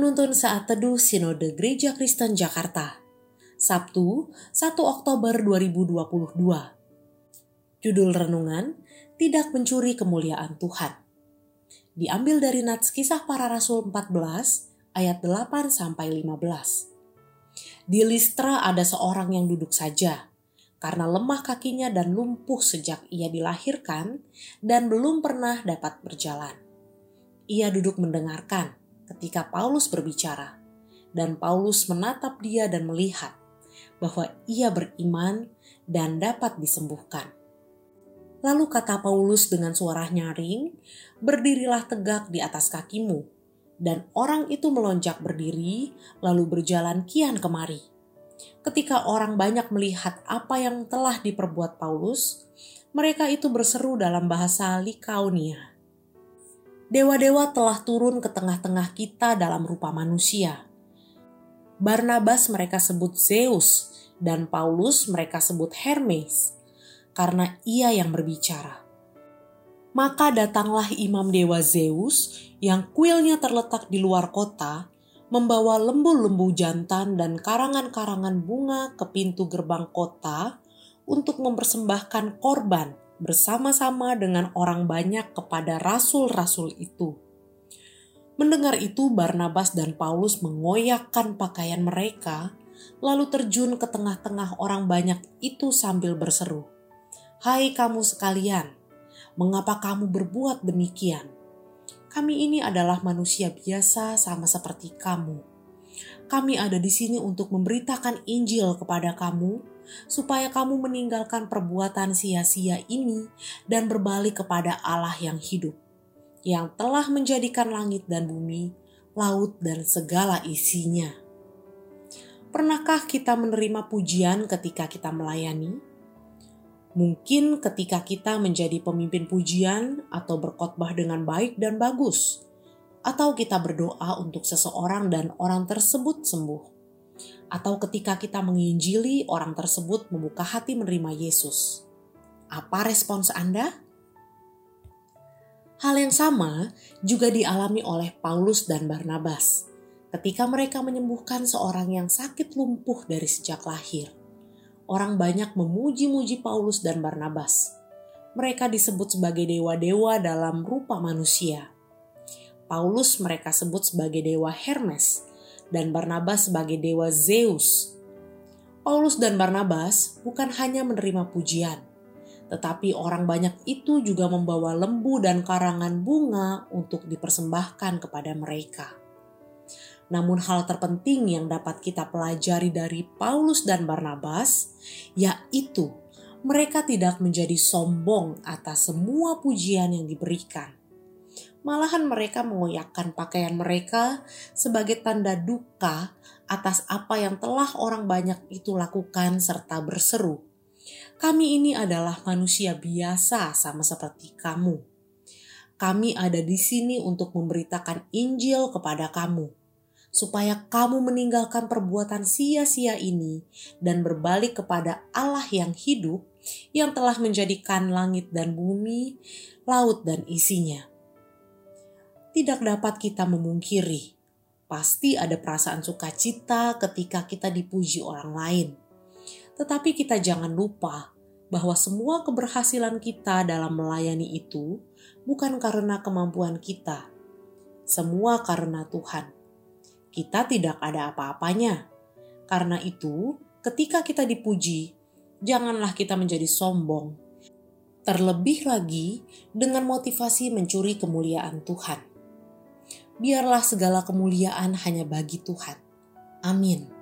Penuntun Saat Teduh Sinode Gereja Kristen Jakarta Sabtu 1 Oktober 2022 Judul Renungan Tidak Mencuri Kemuliaan Tuhan. Diambil dari Nats Kisah Para Rasul 14 ayat 8 sampai 15 Di Listra ada seorang yang duduk saja karena lemah kakinya dan lumpuh sejak ia dilahirkan dan belum pernah dapat berjalan. Ia duduk mendengarkan ketika Paulus berbicara, dan Paulus menatap dia dan melihat bahwa ia beriman dan dapat disembuhkan. Lalu kata Paulus dengan suara nyaring, "Berdirilah tegak di atas kakimu." Dan orang itu melonjak berdiri, lalu berjalan kian kemari. Ketika orang banyak melihat apa yang telah diperbuat Paulus, mereka itu berseru dalam bahasa Likaonia dewa-dewa telah turun ke tengah-tengah kita dalam rupa manusia. Barnabas mereka sebut Zeus dan Paulus mereka sebut Hermes karena ia yang berbicara. Maka datanglah imam dewa Zeus yang kuilnya terletak di luar kota membawa lembu-lembu jantan dan karangan-karangan bunga ke pintu gerbang kota untuk mempersembahkan korban bersama-sama dengan orang banyak kepada rasul-rasul itu. Mendengar itu, Barnabas dan Paulus mengoyakkan pakaian mereka, lalu terjun ke tengah-tengah orang banyak itu sambil berseru, "Hai kamu sekalian, mengapa kamu berbuat demikian? Kami ini adalah manusia biasa, sama seperti kamu. Kami ada di sini untuk memberitakan Injil kepada kamu." Supaya kamu meninggalkan perbuatan sia-sia ini dan berbalik kepada Allah yang hidup, yang telah menjadikan langit dan bumi, laut, dan segala isinya. Pernahkah kita menerima pujian ketika kita melayani? Mungkin ketika kita menjadi pemimpin pujian atau berkhotbah dengan baik dan bagus, atau kita berdoa untuk seseorang dan orang tersebut sembuh atau ketika kita menginjili orang tersebut membuka hati menerima Yesus. Apa respons Anda? Hal yang sama juga dialami oleh Paulus dan Barnabas ketika mereka menyembuhkan seorang yang sakit lumpuh dari sejak lahir. Orang banyak memuji-muji Paulus dan Barnabas. Mereka disebut sebagai dewa-dewa dalam rupa manusia. Paulus mereka sebut sebagai dewa Hermes, dan Barnabas sebagai dewa Zeus. Paulus dan Barnabas bukan hanya menerima pujian, tetapi orang banyak itu juga membawa lembu dan karangan bunga untuk dipersembahkan kepada mereka. Namun, hal terpenting yang dapat kita pelajari dari Paulus dan Barnabas yaitu mereka tidak menjadi sombong atas semua pujian yang diberikan Malahan mereka mengoyakkan pakaian mereka sebagai tanda duka atas apa yang telah orang banyak itu lakukan serta berseru. Kami ini adalah manusia biasa sama seperti kamu. Kami ada di sini untuk memberitakan Injil kepada kamu, supaya kamu meninggalkan perbuatan sia-sia ini dan berbalik kepada Allah yang hidup, yang telah menjadikan langit dan bumi, laut dan isinya tidak dapat kita memungkiri. Pasti ada perasaan sukacita ketika kita dipuji orang lain. Tetapi kita jangan lupa bahwa semua keberhasilan kita dalam melayani itu bukan karena kemampuan kita. Semua karena Tuhan. Kita tidak ada apa-apanya. Karena itu, ketika kita dipuji, janganlah kita menjadi sombong. Terlebih lagi dengan motivasi mencuri kemuliaan Tuhan biarlah segala kemuliaan hanya bagi Tuhan. Amin.